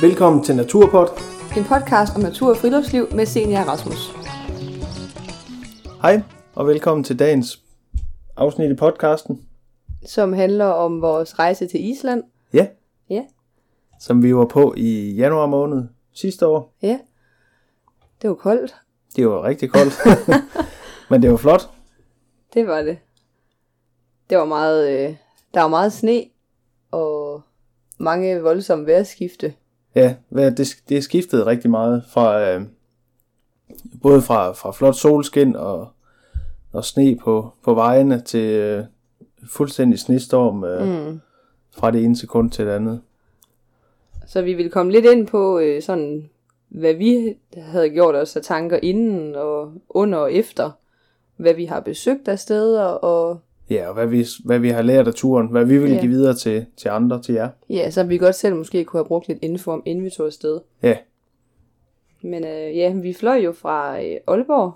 Velkommen til Naturpod. En podcast om natur og friluftsliv med Senior Rasmus. Hej, og velkommen til dagens afsnit i podcasten. Som handler om vores rejse til Island. Ja, Ja, som vi var på i januar måned sidste år. ja. Det var koldt. Det var rigtig koldt, men det var flot. Det var det. Det var meget, øh, der var meget sne og mange voldsomme vejrskifte. Ja, det, det skiftede rigtig meget fra øh, både fra, fra flot solskin og, og sne på, på vejene til øh, fuldstændig snestorm øh, mm. fra det ene sekund til det andet. Så vi ville komme lidt ind på øh, sådan, hvad vi havde gjort os af tanker inden og under og efter. Hvad vi har besøgt af steder og Ja, og hvad vi, hvad vi har lært af turen, hvad vi vil Ja. give videre til, til andre, til jer. ja, så vi godt selv måske kunne have brugt lidt info om, inden vi tog afsted. Ja, Men øh, ja, vi fløj jo fra øh, Aalborg,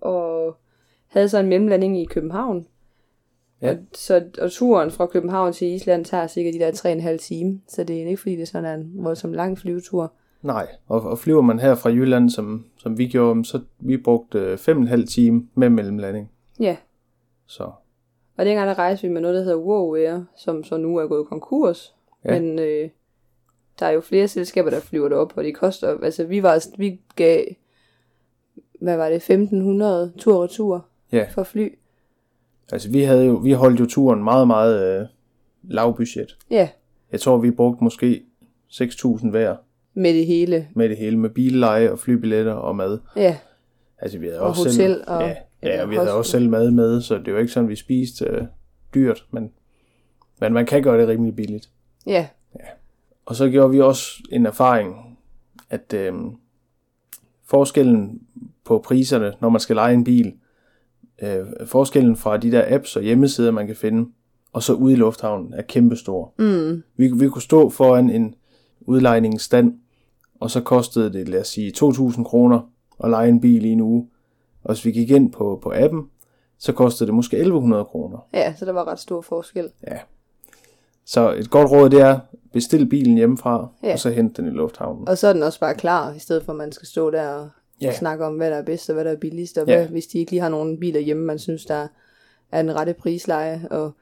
og havde så en mellemlanding i København. Ja. Og, så, og turen fra København til Island tager sikkert de der 3,5 timer, så det er ikke fordi, det er sådan en voldsomt lang flyvetur. nej. Og, og flyver man her fra Jylland, som, som vi gjorde, så vi brugte øh, fem og en halv time med mellemlanding. Ja, Så og dengang der rejste vi med noget, der hedder Wow Air, som så nu er gået konkurs. Ja. Men øh, der er jo flere selskaber, der flyver derop, og det koster, altså vi var, vi gav, hvad var det, 1500 tur og tur ja, for fly. altså vi, havde jo, vi holdt jo turen meget, meget øh, lav budget. Ja, Jeg tror, vi brugte måske 6.000 hver med det hele. med det hele, med billeje og flybilletter og mad. Ja, Altså vi havde Og også hotel selv, og- ja, ja, og vi havde også selv mad med, så det var ikke sådan, vi spiste øh, dyrt, men, men man kan gøre det rimelig billigt. ja, Og så gjorde vi også en erfaring, at øh, forskellen på priserne, når man skal lege en bil, øh, forskellen fra de der apps og hjemmesider, man kan finde, og så ude i lufthavnen, er kæmpestor. mm, Vi, vi kunne stå foran en udlejningsstand, og så kostede det, lad os sige, 2.000 kroner at lege en bil i en uge. Og hvis vi gik ind på, på appen, så kostede det måske 1.100 kroner. ja, så der var ret stor forskel. Ja. Så et godt råd, det er, bestil bilen hjemmefra, Ja. og så hent den i lufthavnen. Og så er den også bare klar, i stedet for at man skal stå der og Ja. snakke om, hvad der er bedst og hvad der er billigst, og Ja. hvad, hvis de ikke lige har nogen biler hjemme, man synes, der er en rette prisleje. Og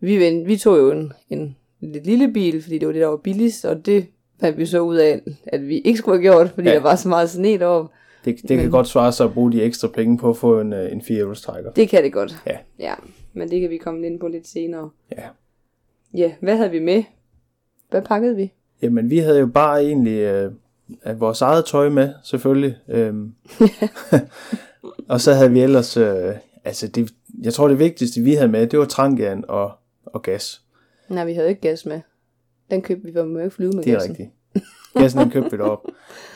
vi, vi tog jo en, en lidt lille bil, fordi det var det, der var billigst, og det fandt vi så ud af, at vi ikke skulle have gjort, fordi ja. der var så meget sne deroppe. Det, det kan Men- godt svare sig at bruge de ekstra penge på at få en, øh, en 4 trækker. Det kan det godt. Ja. ja. Men det kan vi komme ind på lidt senere. Ja. Ja, hvad havde vi med? Hvad pakkede vi? Jamen, vi havde jo bare egentlig øh, af vores eget tøj med, selvfølgelig. Øhm. og så havde vi ellers, øh, altså det, jeg tror det vigtigste vi havde med, det var trankjern og, og gas. Nej, vi havde ikke gas med. Den købte vi, for vi ikke flyve med Det er gassen. rigtigt. Gassen købte vi derop.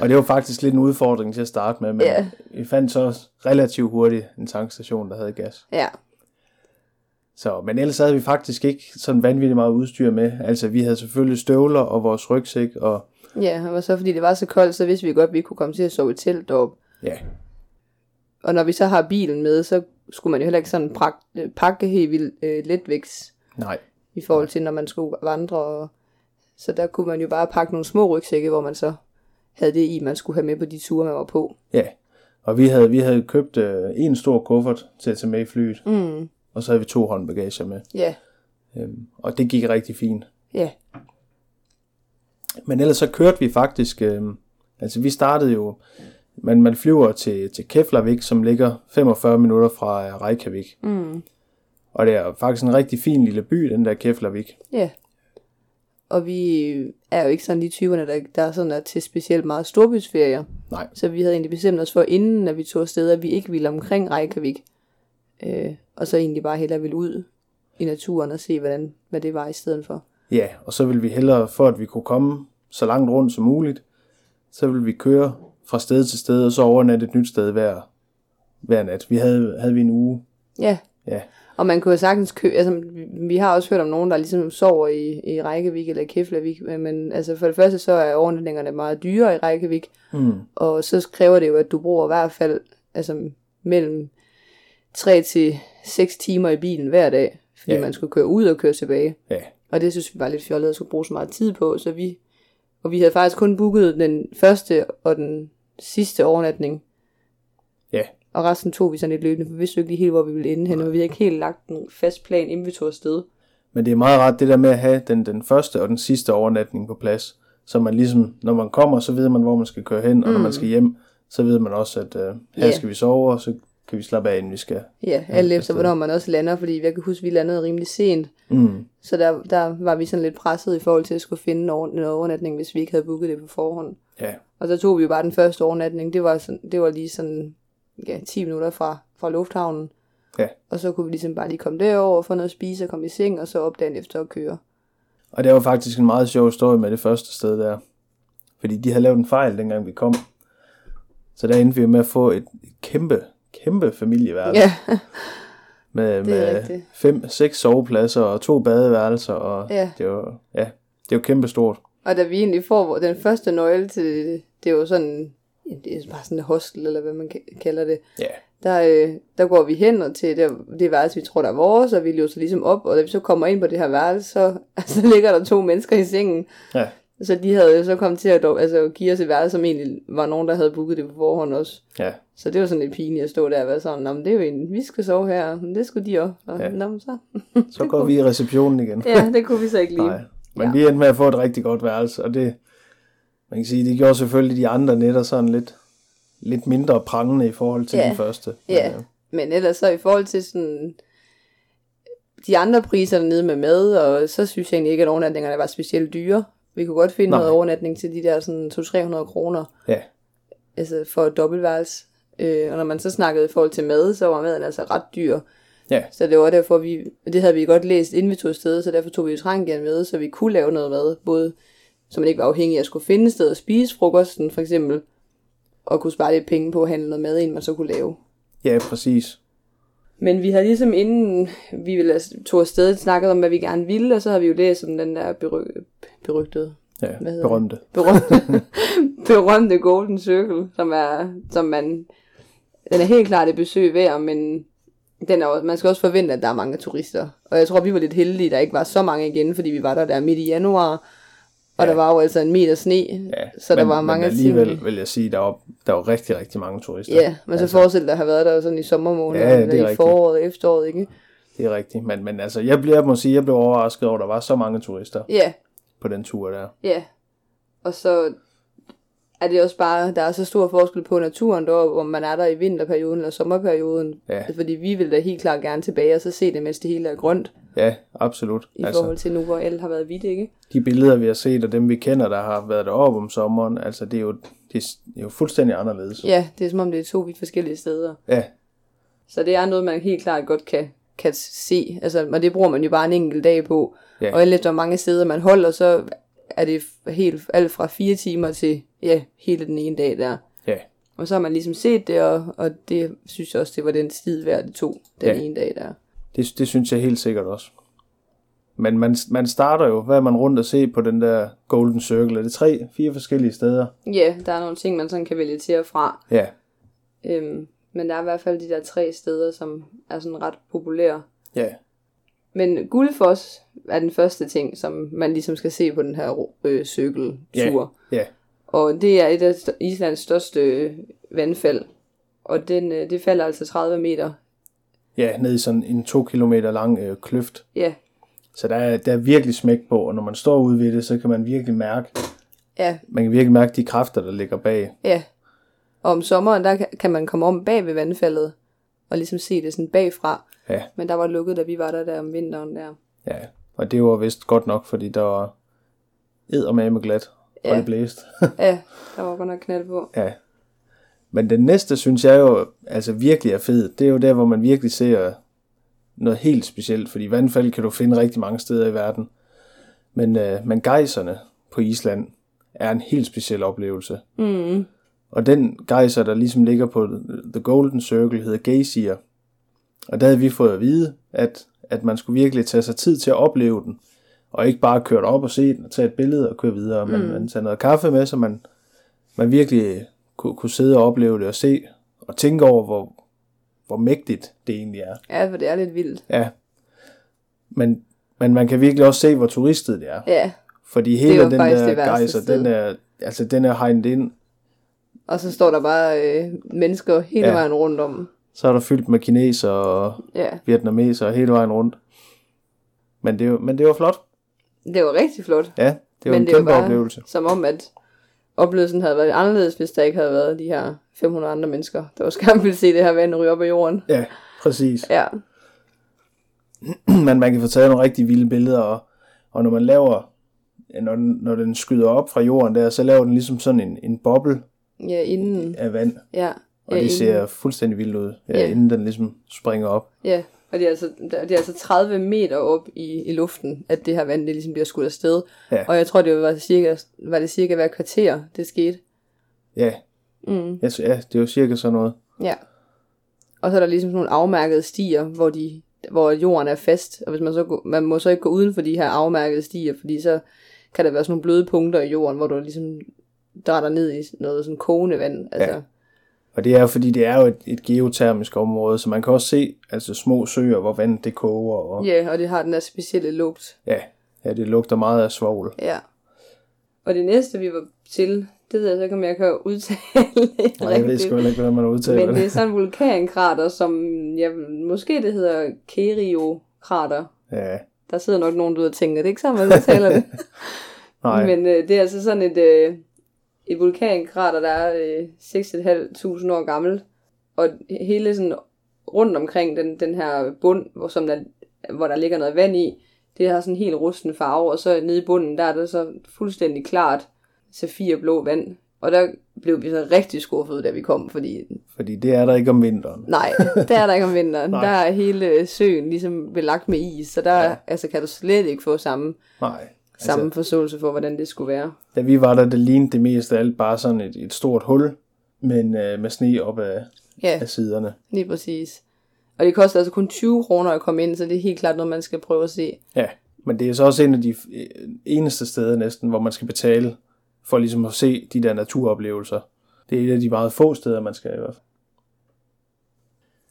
Og det var faktisk lidt en udfordring til at starte med, men Ja. vi fandt så relativt hurtigt en tankstation, der havde gas. Ja, Så, men ellers havde vi faktisk ikke sådan vanvittigt meget udstyr med. Altså vi havde selvfølgelig støvler og vores rygsæk og Ja, og så fordi det var så koldt, så vidste vi godt, at vi kunne komme til at sove i telt deroppe. ja, Og når vi så har bilen med, så skulle man jo heller ikke sådan pakke helt vildt øh, letvægts nej, i forhold til, når man skulle vandre. Og... Så der kunne man jo bare pakke nogle små rygsække, hvor man så havde det i, man skulle have med på de ture, man var på. ja. Og vi havde, vi havde købt øh, en stor kuffert til at tage med i flyet, Mm. og så havde vi to håndbagager med. Ja, Øhm, og det gik rigtig fint. ja, Men ellers så kørte vi faktisk, øh, altså vi startede jo, man, man flyver til, til Keflavik, som ligger 45 minutter fra øh, Reykjavik. mm. Og det er faktisk en rigtig fin lille by, den der Keflavik. ja. Og vi er jo ikke sådan de typerne, der, der er sådan er til specielt meget storbysferier. Nej, Så vi havde egentlig bestemt os for, inden at vi tog afsted, at vi ikke ville omkring Reykjavik. Øh, og så egentlig bare hellere ville ud i naturen og se, hvordan, hvad det var i stedet for. ja, og så ville vi hellere, for at vi kunne komme så langt rundt som muligt, så ville vi køre fra sted til sted, og så overnatte et nyt sted hver, hver nat. Vi havde, havde vi en uge. Ja, Ja, og man kunne jo sagtens købe, altså vi- har også hørt om nogen, der ligesom sover i, i Reykjavik eller Keflavik, men, altså for det første så er overnatningerne meget dyre i Reykjavik, mm, og så kræver det jo, at du bruger i hvert fald altså mellem 3 til 6 timer i bilen hver dag, fordi ja. man skulle køre ud og køre tilbage. ja, Og det synes vi var lidt fjollet at skulle bruge så meget tid på, så vi Og vi havde faktisk kun booket den første og den sidste overnatning. Ja. Og resten tog vi sådan lidt løbende, for vi vidste jo ikke lige helt, hvor vi ville ende henne, og vi havde ikke helt lagt en fast plan, inden vi tog afsted. Men det er meget ret det der med at have den, den første og den sidste overnatning på plads. Så man ligesom, når man kommer, så ved man, hvor man skal køre hen, og når man skal hjem, så ved man også, at uh, her Ja. skal vi sove, og så kan vi slappe af, inden vi skal. Ja, alt efter, hvornår man også lander, fordi jeg kan huske, at vi landede rimelig sent. Mm. Så der, der var vi sådan lidt presset i forhold til at skulle finde en overnatning, hvis vi ikke havde booket det på forhånd. Ja, Og så tog vi jo bare den første overnatning. Det var, sådan, det var lige sådan ja, 10 minutter fra, fra lufthavnen. Ja. Og så kunne vi ligesom bare lige komme derover og få noget at spise og komme i seng, og så op dagen efter at køre. og det var faktisk en meget sjov historie med det første sted der. Fordi de havde lavet en fejl, dengang vi kom. Så der endte vi med at få et kæmpe, kæmpe familieværelse. Ja, med, med rigtigt. fem, seks sovepladser og to badeværelser. Og Ja. det var, ja, det var kæmpe stort. og da vi egentlig får den første nøgle til det, det jo sådan, er bare sådan et hostel, eller hvad man ka- kalder det. Ja, Der, øh, der går vi hen og til det, det værelse, vi tror, der er vores, og vi låser ligesom op, og da vi så kommer ind på det her værelse, så altså, ligger der to mennesker i sengen. ja, Så de havde jo så kommet til at altså, give os et værelse, som egentlig var nogen, der havde booket det på forhånd også. ja. Så det var sådan lidt pinligt at stå der og være sådan, men det er jo en, vi skal sove her, men det skulle de også. Og, Ja. Nå, så. Så går vi i receptionen igen. Ja, det kunne vi så ikke lige. Nej. Men Ja. vi endte med at få et rigtig godt værelse, og det, man kan sige, det gjorde selvfølgelig de andre nætter sådan lidt, lidt mindre prangende i forhold til Ja. den første. Ja, Men, øh, men ellers så i forhold til sådan de andre priser dernede med mad, og så synes jeg egentlig ikke, at overnatningerne var specielt dyre. Vi kunne godt finde Nej. noget overnatning til de der sådan 200-300 kroner, ja, altså for et dobbeltværelse. Øh, og når man så snakkede i forhold til mad, så var maden altså ret dyr. ja, Så det var derfor, vi, det havde vi godt læst, inden vi tog afsted, så derfor tog vi jo trangen med, så vi kunne lave noget mad, både så man ikke var afhængig af at skulle finde et sted at spise frokosten, for eksempel, og kunne spare lidt penge på at handle noget mad ind, man så kunne lave. ja, præcis. Men vi havde ligesom inden vi tog afsted snakket om, hvad vi gerne ville, og så har vi jo læst om den der bery- berygtede, Ja, Hvad hedder berømte. berømte, berømte Golden Circle, som er, som man, den er helt klart et besøg værd, men den er, man skal også forvente, at der er mange turister. Og jeg tror, vi var lidt heldige, der ikke var så mange igen, fordi vi var der der midt i januar, og Ja. der var jo altså en meter sne, Ja, så der men, var mange men ting. alligevel vil jeg sige, der var, der var rigtig, rigtig mange turister. Ja, men så forestil dig at have været der sådan i sommermåneden, Ja, det er eller i rigtigt. foråret og efteråret, ikke? Det er rigtigt. Men, men altså, jeg, bliver, jeg må sige, jeg blev overrasket over, at der var så mange turister Ja, på den tur der. Ja, og så er det også bare, der er så stor forskel på naturen deroppe, om man er der i vinterperioden eller sommerperioden. Ja. Fordi vi vil da helt klart gerne tilbage og så se det, mens det hele er grønt, Ja, absolut. i altså, forhold til nu, hvor alt har været hvidt, ikke? de billeder, vi har set, og dem vi kender, der har været deroppe om sommeren, altså det er jo, det er, jo fuldstændig anderledes. Ja, det er som om det er to vidt forskellige steder. Ja, Så det er noget, man helt klart godt kan, kan se. Altså, og det bruger man jo bare en enkelt dag på. Ja. Og alt efter mange steder man holder, så er det helt, alt fra fire timer til ja, hele den ene dag der. ja, Og så har man ligesom set det, og, og det synes jeg også, det var den tid værd, det tog den Ja. ene dag der. det, det synes jeg helt sikkert også. Men man, man starter jo, hvad man rundt og se på den der Golden Circle? Er det tre, fire forskellige steder? Ja, der er nogle ting, man sådan kan vælge til og fra. Ja, Øhm, men der er i hvert fald de der tre steder, som er sådan ret populære. ja, Men Guldfoss er den første ting, som man ligesom skal se på den her øh, cykeltur. ja, Og det er et af Islands største øh, vandfald. Og den, øh, det falder altså 30 meter. ja, ned i sådan en to kilometer lang øh, kløft. Ja, Så der er, der er virkelig smæk på, og når man står ude ved det, så kan man virkelig mærke, ja, man kan virkelig mærke de kræfter, der ligger bag. ja. Og om sommeren, der kan- kan man komme om bag ved vandfaldet, og ligesom se det sådan bagfra. Ja, Men der var lukket, da vi var der, der om vinteren der. ja. Og det var vist godt nok, fordi der var eddermame glat, og Ja. det blæste. Ja, der var godt nok knald på. Ja. Men den næste, synes jeg jo, altså virkelig er fed, det er jo der, hvor man virkelig ser noget helt specielt, fordi vandfald kan du finde rigtig mange steder i verden. Men, øh, men gejserne på Island er en helt speciel oplevelse. Mm. Og den gejser, der ligesom ligger på The Golden Circle, hedder Geysir. Og der havde vi fået at vide, at, at man skulle virkelig tage sig tid til at opleve den, og ikke bare køre op og se den og tage et billede og køre videre, men man tager noget kaffe med, så man, man virkelig kunne, kunne sidde og opleve det og se og tænke over, hvor, hvor mægtigt det egentlig er. Ja, for det er lidt vildt. Ja. Men, men man kan virkelig også se, hvor turistet det er. Ja, Fordi hele den der gejser, den er, altså den er hegnet ind. Og så står der bare øh, mennesker hele Ja. vejen rundt om. Så er der fyldt med kineser og Ja, vietnameser hele vejen rundt. Men det, var, men det var flot. det var rigtig flot. Ja, det var Men en det var kæmpe bare- oplevelse. Som om, at oplevelsen havde været anderledes, hvis der ikke havde været de her 500 andre mennesker, der også gerne ville se det her vand ryge op af jorden. Ja, præcis. Ja, Men man kan få taget nogle rigtig vilde billeder, og, og når man laver, når den, når den skyder op fra jorden der, så laver den ligesom sådan en, en boble ja inden. af vand, Ja, og ja, det inden. ser fuldstændig vildt ud, ja, Ja. inden den ligesom springer op. Ja, og det er, altså, det er altså 30 meter op i, i luften, at det her vand det ligesom bliver skudt afsted. Ja. Og jeg tror, det var cirka, var det cirka hver kvarter, det skete. Ja, Mm. ja, så- ja det var cirka sådan noget. Ja. Og så er der ligesom sådan nogle afmærkede stier, hvor, de, hvor jorden er fast. Og hvis man, så man må så ikke gå uden for de her afmærkede stier, fordi så kan der være sådan nogle bløde punkter i jorden, hvor du ligesom drætter ned i noget sådan kogende vand. Altså, Ja. Og det er fordi, det er jo et, et geotermisk område, så man kan også se altså små søer, hvor vandet det koger, og ja, og det har den der specielle lugt. ja, ja, det lugter meget af svovl. Ja. Og det næste, vi var til, det ved jeg så ikke, om jeg kan udtale Og jeg ved sgu ikke, hvordan man udtaler Men det. det er sådan en vulkankrater, som ja, måske det hedder Kerio-krater. Ja, Der sidder nok nogen derude og tænker, det er ikke sådan, man udtaler det. nej, Men øh, det er altså sådan et, øh, et vulkankrater, der er øh, 6.500 år gammelt. Og hele sådan rundt omkring den, den her bund, hvor, som der, hvor der ligger noget vand i, det har sådan en helt rusten farve, og så nede i bunden, der er det så fuldstændig klart safirblå vand. Og der blev vi så rigtig skuffet, da vi kom, fordi fordi det er der ikke om vinteren. nej, der er der ikke om vinteren. Der er hele søen ligesom belagt med is, så der ja. altså, kan du slet ikke få samme, Nej. Samme forståelse for, hvordan det skulle være. Da vi var der, det lignede det mest af alt bare sådan et, et stort hul, men øh, med sne op af, Ja, af siderne. lige præcis. Og det koster altså kun 20 kroner at komme ind, så det er helt klart noget, man skal prøve at se. Ja, men det er så også en af de øh, eneste steder næsten, hvor man skal betale for ligesom at se de der naturoplevelser. Det er et af de meget få steder, man skal i hvert fald.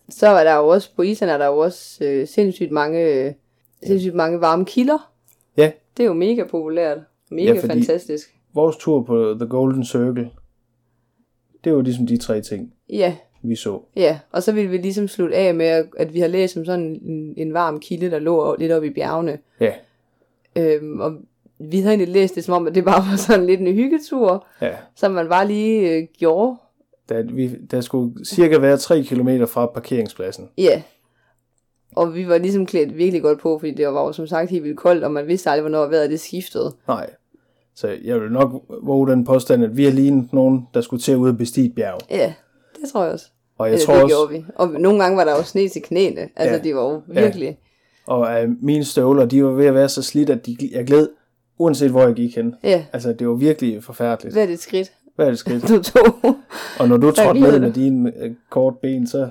Så er der jo også, på Island er der jo også øh, sindssygt mange, øh, sindssygt mange varme kilder. Ja, Det er jo mega populært. Mega Ja, fantastisk. vores tur på The Golden Circle, det var ligesom de tre ting, Ja, vi så. ja. Og så vil vi ligesom slutte af med, at- at vi har læst om sådan en, en varm kilde, der lå lidt oppe i bjergene. Ja, Øhm, og vi havde egentlig læst det som om, at det bare var sådan lidt en hyggetur, ja. som man bare lige øh, gjorde. Der, vi, der skulle cirka være 3 km fra parkeringspladsen. Ja. Og vi var ligesom klædt virkelig godt på, fordi det var jo som sagt helt vildt koldt, og man vidste aldrig, hvornår vejret det skiftede. Nej. Så jeg vil nok våge den påstand, at vi har lignet nogen, der skulle til at ud og bestige et bjerg. Ja, det tror jeg også. Og jeg Eller, tror det også, gjorde vi. Og nogle gange var der jo sne til knæene. Altså, Ja. ja. det var jo virkelig... og øh, mine støvler, de var ved at være så slidt, at de, jeg gled, uanset hvor jeg gik hen. Ja, ja Altså, det var virkelig forfærdeligt. hvad er det skridt, Hvad er det skridt? du tog? Og når du trådte ned med dine øh, kort ben, så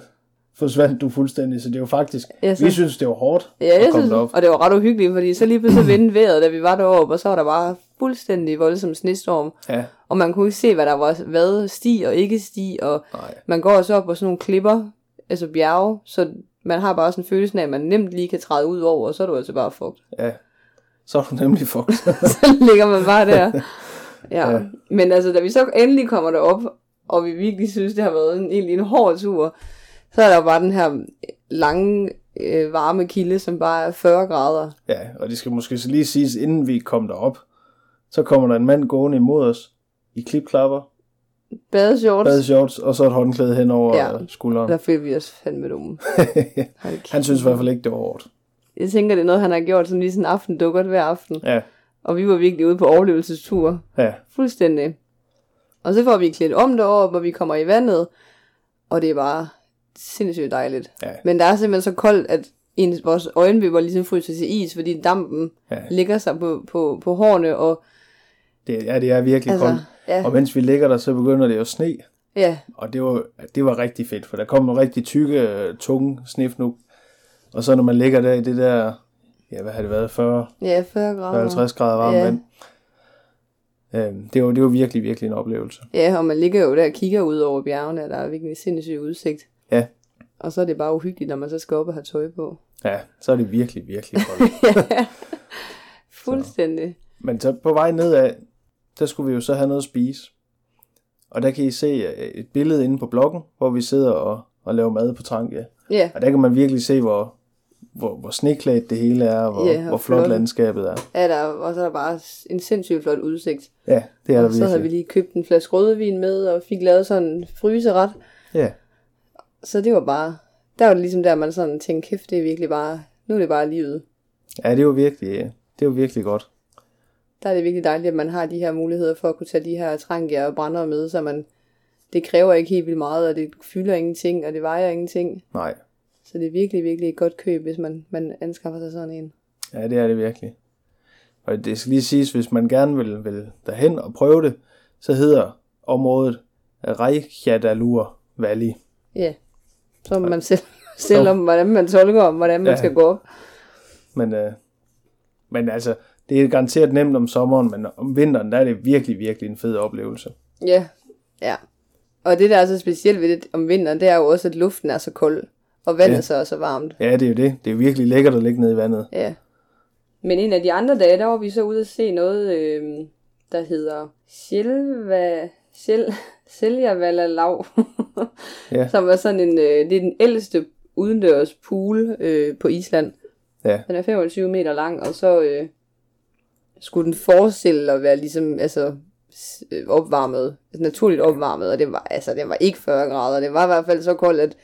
forsvandt du fuldstændig. Så det var faktisk, Ja, vi synes, det var hårdt Ja, at jeg komme synes, derop. og det var ret uhyggeligt, fordi så lige pludselig vendte vejret, da vi var deroppe, og så var der bare fuldstændig voldsom snestorm. Ja, Og man kunne ikke se, hvad der var, hvad sti og ikke sti, og nej. man går også op på sådan nogle klipper, altså bjerge, så man har bare sådan en følelse af, at man nemt lige kan træde ud over, og så er du altså bare fugt. Ja. Så er du nemlig fugt. så ligger man bare der. Ja. Ja. ja. Men altså, da vi så endelig kommer derop, og vi virkelig synes, det har været en, egentlig en hård tur, så er der jo bare den her lange, øh, varme kilde, som bare er 40 grader. ja, og det skal måske lige siges, inden vi kom derop, så kommer der en mand gående imod os i klipklapper, Badeshorts, badeshorts, og så et håndklæde hen over Ja. skulderen. der følte vi os fandme dumme. Han synes i hvert fald ikke, det var hårdt. Jeg tænker, det er noget, han har gjort sådan lige sådan aften dukkert hver aften. Ja, Og vi var virkelig ude på overlevelsestur. ja, Fuldstændig. Og så får vi klædt om deroppe, og vi kommer i vandet. Og det er bare sindssygt dejligt. ja, Men der er simpelthen så koldt, at ens, vores øjenvipper ligesom fryser til is, fordi dampen ja. ligger sig på, på, på hårene. Og, Det, ja, det er virkelig altså, koldt. ja, Og mens vi ligger der, så begynder det jo at sne. ja, Og det var, det var rigtig fedt, for der kom nogle rigtig tykke, øh, tunge snifnuk. Og så når man ligger der i det der, ja, hvad har det været, 40, ja, 40 grader. 50 grader varmt Ja. vand. Øhm, det, var, det var virkelig, virkelig en oplevelse. Ja, og man ligger jo der og kigger ud over bjergene, og der er virkelig sindssyg udsigt. Ja, Og så er det bare uhyggeligt, når man så skal op og have tøj på. ja, så er det virkelig, virkelig koldt. Fuldstændig. Men så på vej nedad, der skulle vi jo så have noget at spise. Og der kan I se øh, et billede inde på bloggen, hvor vi sidder og, og laver mad på Trangia. Ja, Og der kan man virkelig se, hvor, hvor, hvor sneklædt det hele er, og hvor, Ja, og hvor flot flot. landskabet er. er der, og så er der bare en sindssygt flot udsigt. Ja, det er der Og så havde vi virkelig. lige købt en flaske rødvin med, og fik lavet sådan en fryseret. Ja, Så det var bare, der var det ligesom der, man sådan tænkte, kæft, det er virkelig bare, nu er det bare livet. ja, det er jo virkelig, det er jo virkelig godt. Der er det virkelig dejligt, at man har de her muligheder for at kunne tage de her trangier og brænder med, så man, det kræver ikke helt vildt meget, og det fylder ingenting, og det vejer ingenting. Nej, Så det er virkelig, virkelig et godt køb, hvis man, man anskaffer sig sådan en. ja, det er det virkelig. Og det skal lige siges, hvis man gerne vil, vil derhen og prøve det, så hedder området Reykjadalur Valley. Ja, så må man selv, selv om, hvordan man tolker om, hvordan man Ja. skal gå op. Men, øh, men altså, det er garanteret nemt om sommeren, men om vinteren, der er det virkelig, virkelig en fed oplevelse. Ja, ja. Og det, der er så specielt ved det om vinteren, det er jo også, at luften er så kold, og vandet Ja. så er så varmt. Ja, det er jo det. Det er virkelig lækkert at ligge nede i vandet. Ja. Men en af de andre dage, der var vi så ude at se noget, øh, der hedder Sjælva... Sjæl... Sælgervalla Lav. Ja. Som er sådan en... Øh, det er den ældste udendørs pool øh, på Island. Ja, Den er 25 meter lang, og så øh, skulle den forestille at være ligesom, altså, opvarmet, naturligt opvarmet, og det var, altså, det var ikke 40 grader, det var i hvert fald så koldt, at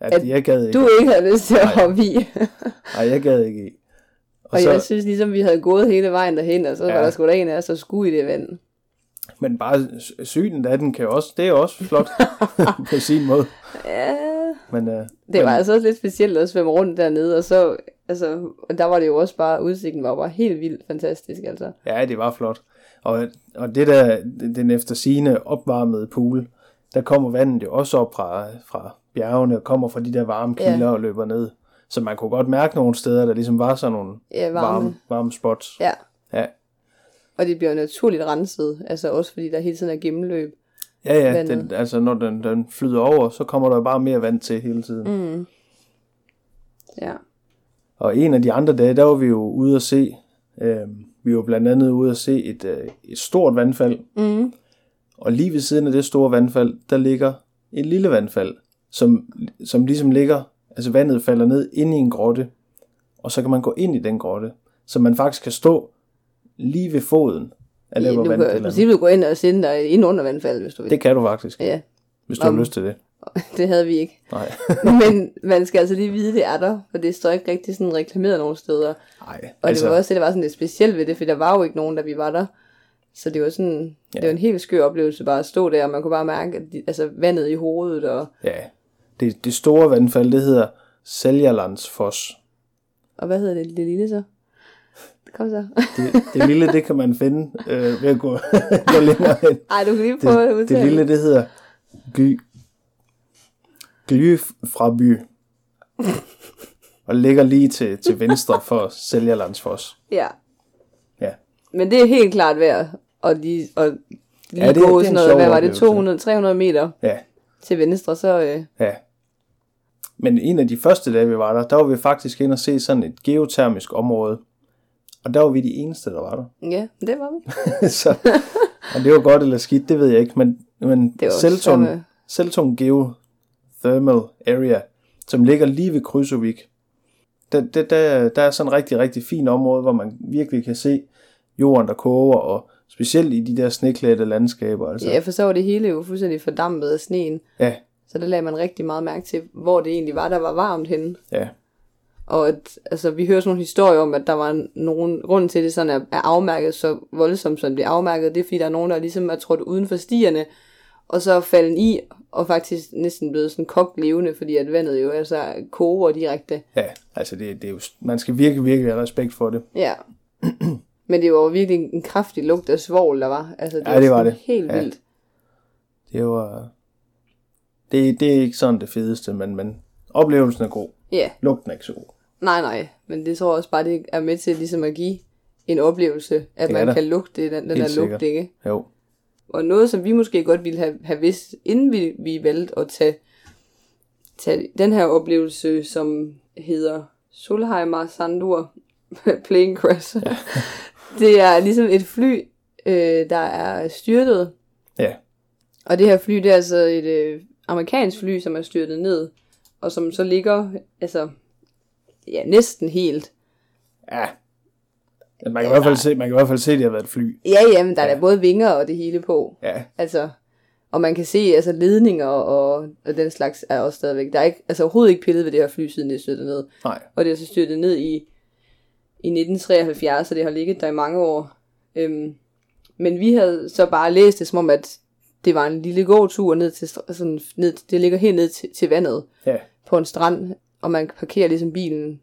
altså, jeg gad ikke. du ikke havde lyst til at hoppe i. Nej, jeg gad ikke i. Og Og så, jeg synes ligesom, vi havde gået hele vejen derhen, og så. Ja. var der sgu da en af os, der skulle i det vand. Men bare sy- synen af den kan også, det er også flot på sin måde. Ja, Men, øh, det men, var altså også lidt specielt at svømme rundt dernede, og så, altså, og der var det jo også bare, udsigten var bare helt vildt fantastisk, altså. Ja, det var flot. Og, og det der, den efter sine opvarmede pool, der kommer vandet jo også op fra, fra bjergene, og kommer fra de der varme Ja. kilder og løber ned. Så man kunne godt mærke nogle steder, der ligesom var sådan nogle Ja, varme. varme, varme spots. Ja, Ja, og det bliver naturligt renset, altså også fordi der hele tiden er gennemløb. ja, ja Vandet. den, altså når den, den flyder over, så kommer der bare mere vand til hele tiden. Mm. Ja. Og en af de andre dage, der var vi jo ude at se, øh, vi var blandt andet ude at se et, øh, et stort vandfald. Mm. Og lige ved siden af det store vandfald, der ligger et lille vandfald, som, som ligesom ligger, altså vandet falder ned ind i en grotte, og så kan man gå ind i den grotte, så man faktisk kan stå lige ved foden af der, hvor du kan i princippet gå ind og sende dig ind under vandfaldet, hvis du vil. Det kan du faktisk, Ja, hvis du har Om- lyst til det. det havde vi ikke. Nej, Men man skal altså lige vide, det er der, for det står ikke rigtig sådan reklameret nogen steder. Nej Og altså, det var også det, der var sådan lidt specielt ved det, for der var jo ikke nogen, da vi var der. Så det var sådan, ja. det var en helt skør oplevelse bare at stå der, og man kunne bare mærke, at de, altså vandet i hovedet, og, ja, det, det store vandfald, det hedder Seljalandsfoss. og hvad hedder det, det lille så? Kom så. Det, det lille, det kan man finde øh, ved at gå, gå længere hen. Ej, du kan lige prøve at Det, udtale. det lille, det hedder Gly, Gly fra by. Og ligger lige til, til venstre for Sælgerlandsfoss. Ja, Ja. men det er helt klart værd at lige, at lige Ja, det- gå det sådan noget, hvad var det, oplevelse. 200, 300 meter ja, til venstre, så øh, ja. Men en af de første dage, vi var der, der var vi faktisk inde og se sådan et geotermisk område. Og der var vi de eneste, der var der. ja, det var vi. så, og det var godt eller skidt, det ved jeg ikke. Men, men Seltung, samme- Seltung Geothermal Area, som ligger lige ved Krysovik, der, der, der, der er sådan et rigtig, rigtig fint område, hvor man virkelig kan se jorden, der koger, og specielt i de der sneklædte landskaber. Altså. Ja, for så var det hele jo fuldstændig fordampet af sneen. ja, Så der lagde man rigtig meget mærke til, hvor det egentlig var, der var varmt henne. ja, Og at, altså, vi hører sådan nogle historier om, at der var nogen grund til, at det sådan er, er afmærket så voldsomt, som det er afmærket. Det er, fordi der er nogen, der ligesom er trådt uden for stierne, og så er faldet i, og faktisk næsten blevet sådan kogt levende, fordi at vandet jo altså koger direkte. ja. Altså, det, det er jo, man skal virkelig, virkelig have respekt for det. Ja. Men det var virkelig en kraftig lugt af svovl, der var. Altså, det Ja, det var det. helt Ja. vildt. Det var... Det, det er ikke sådan det fedeste, men, men oplevelsen er god. Ja, Lugten er ikke så god. Nej, nej. Men det tror jeg også bare, det er med til ligesom at give en oplevelse, at Det man kan lugte den, den Helt der lugt, sikkert. ikke? Jo. Og noget, som vi måske godt ville have, have vidst, inden vi, vi valgte at tage, tage den her oplevelse, som hedder Solheimer Sandur Plane Crash. Det er ligesom et fly, øh, der er styrtet. Ja. Og det her fly, det er altså et øh, amerikansk fly, som er styrtet ned. Og som så ligger, altså, ja, næsten helt. Ja. Men Man kan, i hvert fald se, man kan i hvert fald se, at det har været et fly. Ja, ja, men der er Ja. da både vinger og det hele på. Ja, Altså, og man kan se, altså ledninger og, og den slags er også stadigvæk. Der er ikke, altså overhovedet ikke pillet ved det her fly, siden det er styrtet ned. nej. Og det er så styrtet ned i, i 1973, så det har ligget der i mange år. Øhm, men vi havde så bare læst det som om, at det var en lille gåtur ned til, sådan, ned, det ligger helt ned til, til vandet Ja, på en strand, og man parkerer ligesom bilen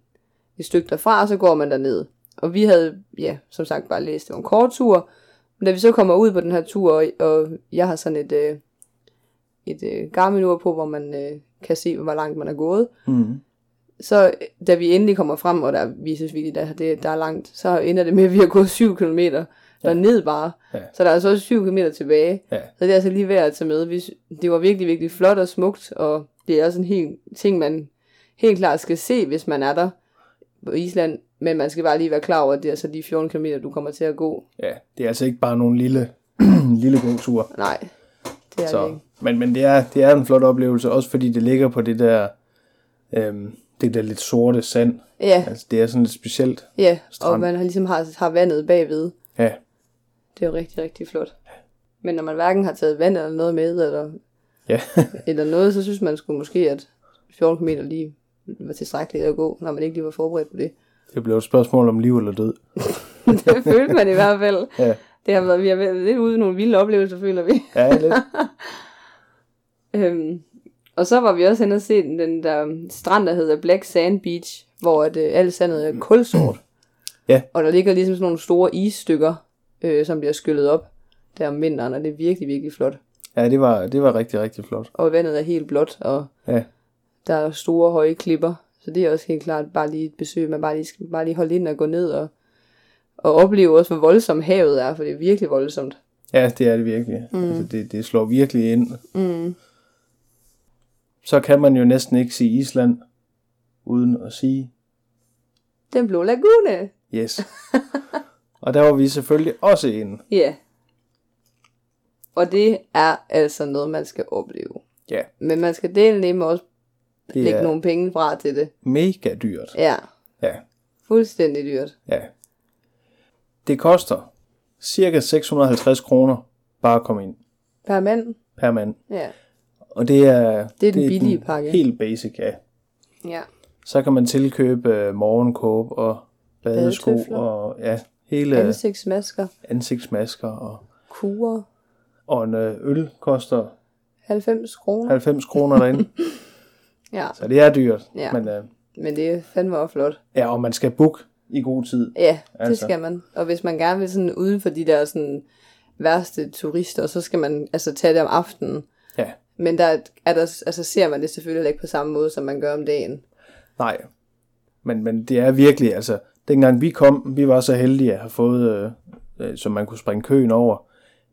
et stykke derfra, og så går man derned. Og vi havde, ja, som sagt bare læst, det var en kort tur. Men da vi så kommer ud på den her tur, og, og jeg har sådan et, øh, et øh, Garmin-ur på, hvor man øh, kan se, hvor langt man er gået, mm. så da vi endelig kommer frem, og der, vi synes virkelig, at det, der er langt, så ender det med, at vi har gået 7 km ja. ned bare. Ja. Så der er så også 7 km tilbage. Ja. Så det er altså lige værd at tage med. Vi, det var virkelig, virkelig flot og smukt, og det er også en helt ting, man helt klart skal se, hvis man er der på Island. Men man skal bare lige være klar over, at det er altså de 14 km, du kommer til at gå. ja. Det er altså ikke bare nogen lille, lille god tur. Nej, det er det Så, ikke. men men det, er, det er en flot oplevelse, også fordi det ligger på det der, øhm, det der lidt sorte sand. Ja, Altså, det er sådan lidt specielt. ja, og strand. man har ligesom har, har vandet bagved. Ja, Det er jo rigtig, rigtig flot. Men når man hverken har taget vand eller noget med, eller, ja. eller noget, så synes man skulle måske, at 14 km lige var tilstrækkeligt at gå, når man ikke lige var forberedt på det. det blev et spørgsmål om liv eller død. det følte man i hvert fald. Ja, Det har været, vi har været lidt ude i nogle vilde oplevelser, føler vi. ja lidt. Øhm, og så var vi også hen og se den der strand, der hedder Black Sand Beach, hvor at, øh, alt sandet er kulsort. Ja. Og der ligger ligesom sådan nogle store isstykker, øh, som bliver skyllet op der om vinteren, og det er virkelig, virkelig flot. Ja, det var, det var rigtig, rigtig flot. Og vandet er helt blåt, og Ja, der er store, høje klipper. Så det er også helt klart bare lige et besøg, man bare lige skal bare lige holde ind og gå ned og, og opleve også, hvor voldsomt havet er, for det er virkelig voldsomt. ja det er det virkelig. Mm. Altså, det, det slår virkelig ind. Mm. Så kan man jo næsten ikke sige Island, uden at sige Den blå lagune. yes. Og der var vi selvfølgelig også inde. Ja. Og det er altså noget, man skal opleve. Ja, Men man skal dele nemme også det lægge er nogle penge fra til det. mega dyrt. Ja, Ja, fuldstændig dyrt. ja. Det koster cirka 650 kroner bare at komme ind Per mand. per mand. Ja. Og det er, Det er den billige den pakke. Helt basic, ja. Ja. Så kan man tilkøbe øh, morgenkåb og badesko og ja, hele Ansigtsmasker. ansigtsmasker. Og, Kurer. og en øh, øl koster 90 kroner. 90 kroner derinde. Ja. Så det er dyrt. Ja. Men øh, Men det er fandme også flot. ja, og man skal booke i god tid. Ja, det Altså. skal man. Og hvis man gerne vil sådan uden for de der sådan værste turister, så skal man altså tage det om aftenen. Ja, Men der er der, altså ser man det selvfølgelig ikke på samme måde, som man gør om dagen. nej. Men, men det er virkelig, altså, dengang vi kom, vi var så heldige at have fået, øh, øh, så man kunne springe køen over.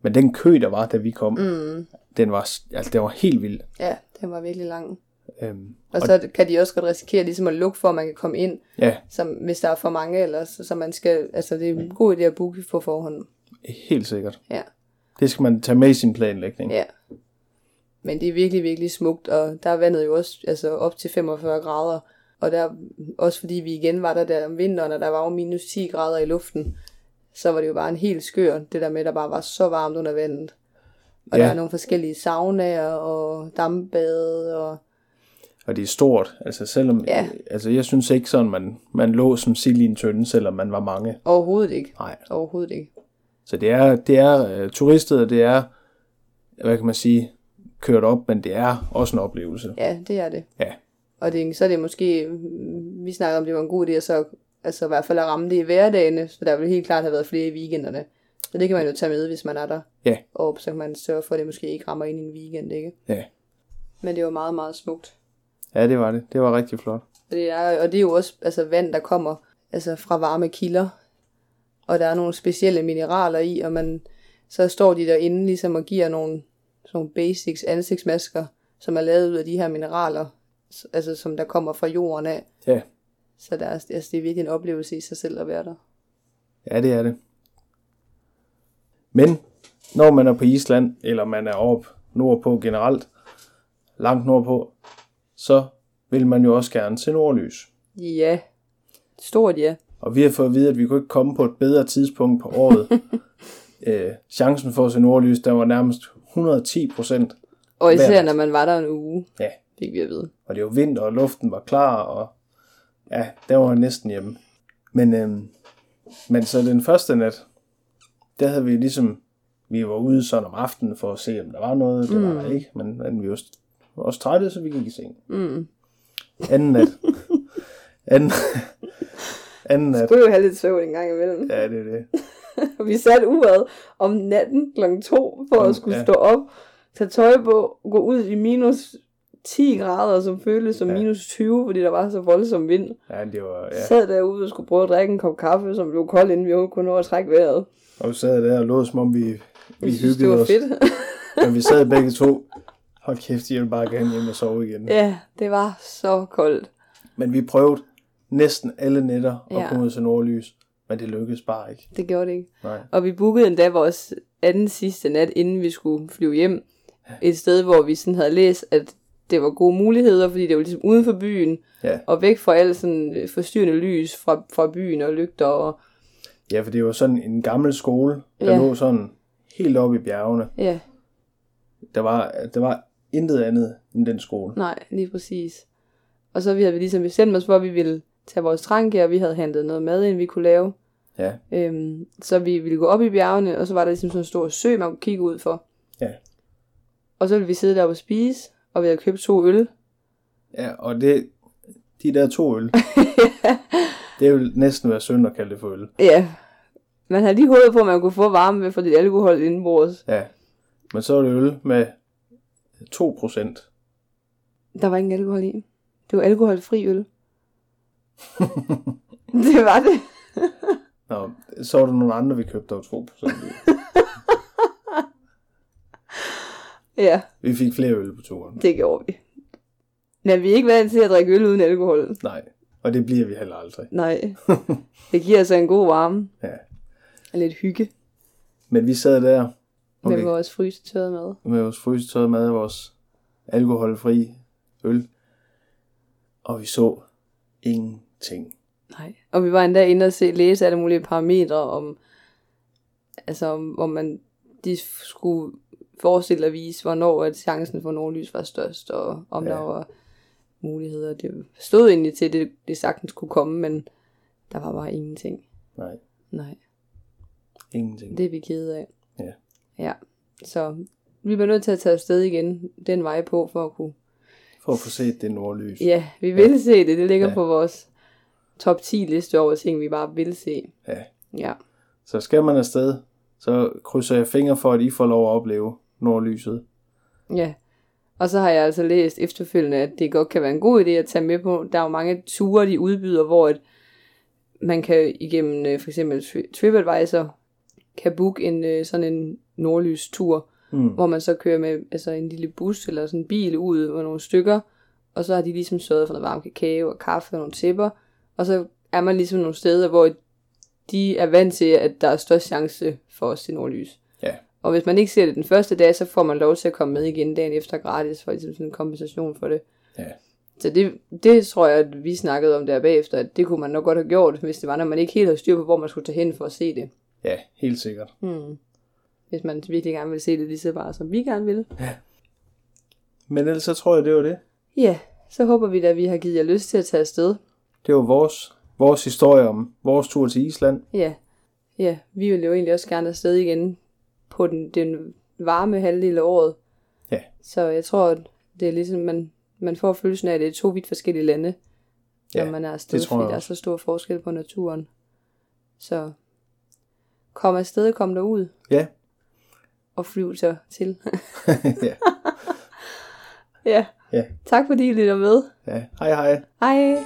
Men den kø, der var, da vi kom, mm. den, var, altså, den var helt vild. Ja, den var virkelig lang. Øhm, Og så kan de også godt risikere ligesom at lukke for, at man kan komme ind, ja, som, hvis der er for mange ellers. Så, så man skal, altså det er en god idé at booke på forhånd. helt sikkert. Ja, Det skal man tage med i sin planlægning. ja. Men det er virkelig, virkelig smukt, og der er vandet jo også altså op til 45 grader. Og der, også fordi vi igen var der der om vinteren, og der var jo minus 10 grader i luften, så var det jo bare en helt skør, det der med, at der bare var så varmt under vandet. Og Ja. der er nogle forskellige saunaer og dampbade og Og det er stort. Altså selvom, Ja. altså jeg synes ikke sådan, man, man lå som sild i en tønde, selvom man var mange. overhovedet ikke. Nej. Overhovedet ikke. Så det er, det er uh, turistet, og det er, hvad kan man sige, kørt op, men det er også en oplevelse. Ja, det er det. Ja, Og det, så er det måske, vi snakker om, det var en god idé, at så altså i hvert fald at ramme det i hverdagene, så der vil helt klart have været flere i weekenderne. Så det kan man jo tage med, hvis man er der. ja, Og så kan man sørge for, at det måske ikke rammer ind i en weekend, ikke? ja. Men det var meget, meget smukt. Ja, det var det. Det var rigtig flot. Og det er, og det er jo også altså, vand, der kommer altså, fra varme kilder. Og der er nogle specielle mineraler i, og man, så står de derinde ligesom og giver nogle, sådan basics ansigtsmasker, som er lavet ud af de her mineraler, altså som der kommer fra jorden af. Ja, Så der er, altså, det er virkelig en oplevelse i sig selv at være der. ja det er det. Men når man er på Island, eller man er oppe nordpå generelt, langt nordpå, så vil man jo også gerne se nordlys. Ja. Stort ja. Og vi har fået at vide, at vi kunne ikke komme på et bedre tidspunkt på året. øh, chancen for at se nordlys, der var nærmest 110 procent. Og især Hver- når man var der en uge, Ja, fik vi at vide. og det var vinter, og luften var klar, og ja, der var jeg næsten hjemme. Men, øhm, men så den første nat, der havde vi ligesom, vi var ude sådan om aftenen for at se, om der var noget, det var der ikke, men, men vi var var også trætte, så vi gik i seng. Mm. Anden nat. anden, anden nat. Skulle jo have lidt søvn en gang imellem. Ja, det er det. Vi satte uret om natten klokken to for Om- at skulle ja. stå op, tage tøj på, gå ud i minus 10 grader, som føltes som Ja. minus 20, fordi der var så voldsom vind. Ja, det var, Ja. Sad derude og skulle prøve at drikke en kop kaffe, som blev kold, inden vi overhovedet kunne nå at trække vejret. Og vi sad der og lå, som om vi, vi Jeg synes, det hyggede var os. fedt. Men vi sad begge to. Hold kæft, jeg vil bare gerne hjem og sove igen. ja, det var så koldt. Men vi prøvede næsten alle nætter at Ja. komme ud til nordlys. Men det lykkedes bare ikke. Det gjorde det ikke. Nej. Og vi bookede endda vores anden sidste nat, inden vi skulle flyve hjem. Et sted, hvor vi sådan havde læst, at det var gode muligheder, fordi det var ligesom uden for byen, Ja. og væk fra alt sådan øh, forstyrrende lys fra, fra byen og lygter. Og, ja, for det var sådan en gammel skole, der Ja. lå sådan helt oppe i bjergene. ja, Der var, der var intet andet end den skole. nej, lige præcis. Og så vi havde vi ligesom bestemt os for, at vi ville tage vores tranke, og vi havde handlet noget mad ind, vi kunne lave. Ja, Øhm, så vi ville gå op i bjergene, og så var der ligesom sådan en stor sø, man kunne kigge ud for. Ja. Og så ville vi sidde der og spise, og vi havde købt to øl. ja og det, de der to øl, det vil næsten være synd at kalde det for øl. Ja, man havde lige håbet på, at man kunne få varme ved for lidt alkohol indenbords. Ja, men så er det øl med 2%. Der var ingen alkohol i. Det var alkoholfri øl. det var det. Nå, så var der nogle andre, vi købte, der var 2%. i. Ja, Vi fik flere øl på turen. det gjorde vi. Men vi er ikke vant til at drikke øl uden alkohol. Nej, og det bliver vi heller aldrig. Nej. Det giver altså en god varme. Ja. Og lidt hygge Men vi sad der okay. med vores frysetørrede mad. med vores frysetøjet mad vores alkoholfri øl, og vi så ingenting. Nej. Og vi var endda inde og se, læse alle mulige parametre om, altså om, om man, de skulle forestille at vise, hvornår at chancen for nordlys var størst, og om. Ja. der var muligheder. Det stod egentlig til, at det, det sagtens kunne komme, men der var bare ingenting. Nej, Nej, ingenting. det er vi kede af. Ja. Ja, så vi bliver nødt til at tage afsted igen den vej på, for at kunne... For at få set det nordlys. Ja, vi vil ja. se det. Det ligger ja. På vores top 10 liste over ting, vi bare vil se. ja. Ja. Så skal man afsted, så krydser jeg fingre for, at I får lov at opleve nordlyset. Ja, og så har jeg altså læst efterfølgende, at det godt kan være en god idé at tage med på. Der er jo mange ture, de udbyder, hvor at man kan igennem øh, for eksempel Tri- TripAdvisor kan booke en øh, sådan en nordlys-tur, Mm. hvor man så kører med altså en lille bus eller sådan en bil ud med nogle stykker, og så har de ligesom sørget for noget varm kakao og kaffe og nogle tæpper, og så er man ligesom nogle steder, hvor de er vant til, at der er størst chance for os til nordlys. Ja, Og hvis man ikke ser det den første dag, så får man lov til at komme med igen dagen efter gratis, for ligesom sådan en kompensation for det. ja, Så det, det tror jeg, at vi snakkede om der bagefter, at det kunne man nok godt have gjort, hvis det var, når man ikke helt havde styr på, hvor man skulle tage hen for at se det. ja, helt sikkert. Hmm. Hvis man virkelig gerne vil se det lige så bare, som vi gerne vil. Men ellers så tror jeg, det var det. Ja, så håber vi da, at vi har givet jer lyst til at tage afsted. Det var vores, vores historie om vores tur til Island. Ja, ja, vi vil jo egentlig også gerne afsted igen på den, den varme halvdel af året. Ja. Så jeg tror, at det er ligesom, man, man får følelsen af, at det er to vidt forskellige lande, Ja, når man er afsted, det fordi der er også. så stor forskel på naturen. Så kom afsted, kom derud Ja, og flyv så til. ja, ja. ja, Tak fordi I lytter med. ja. Hej hej. Hej.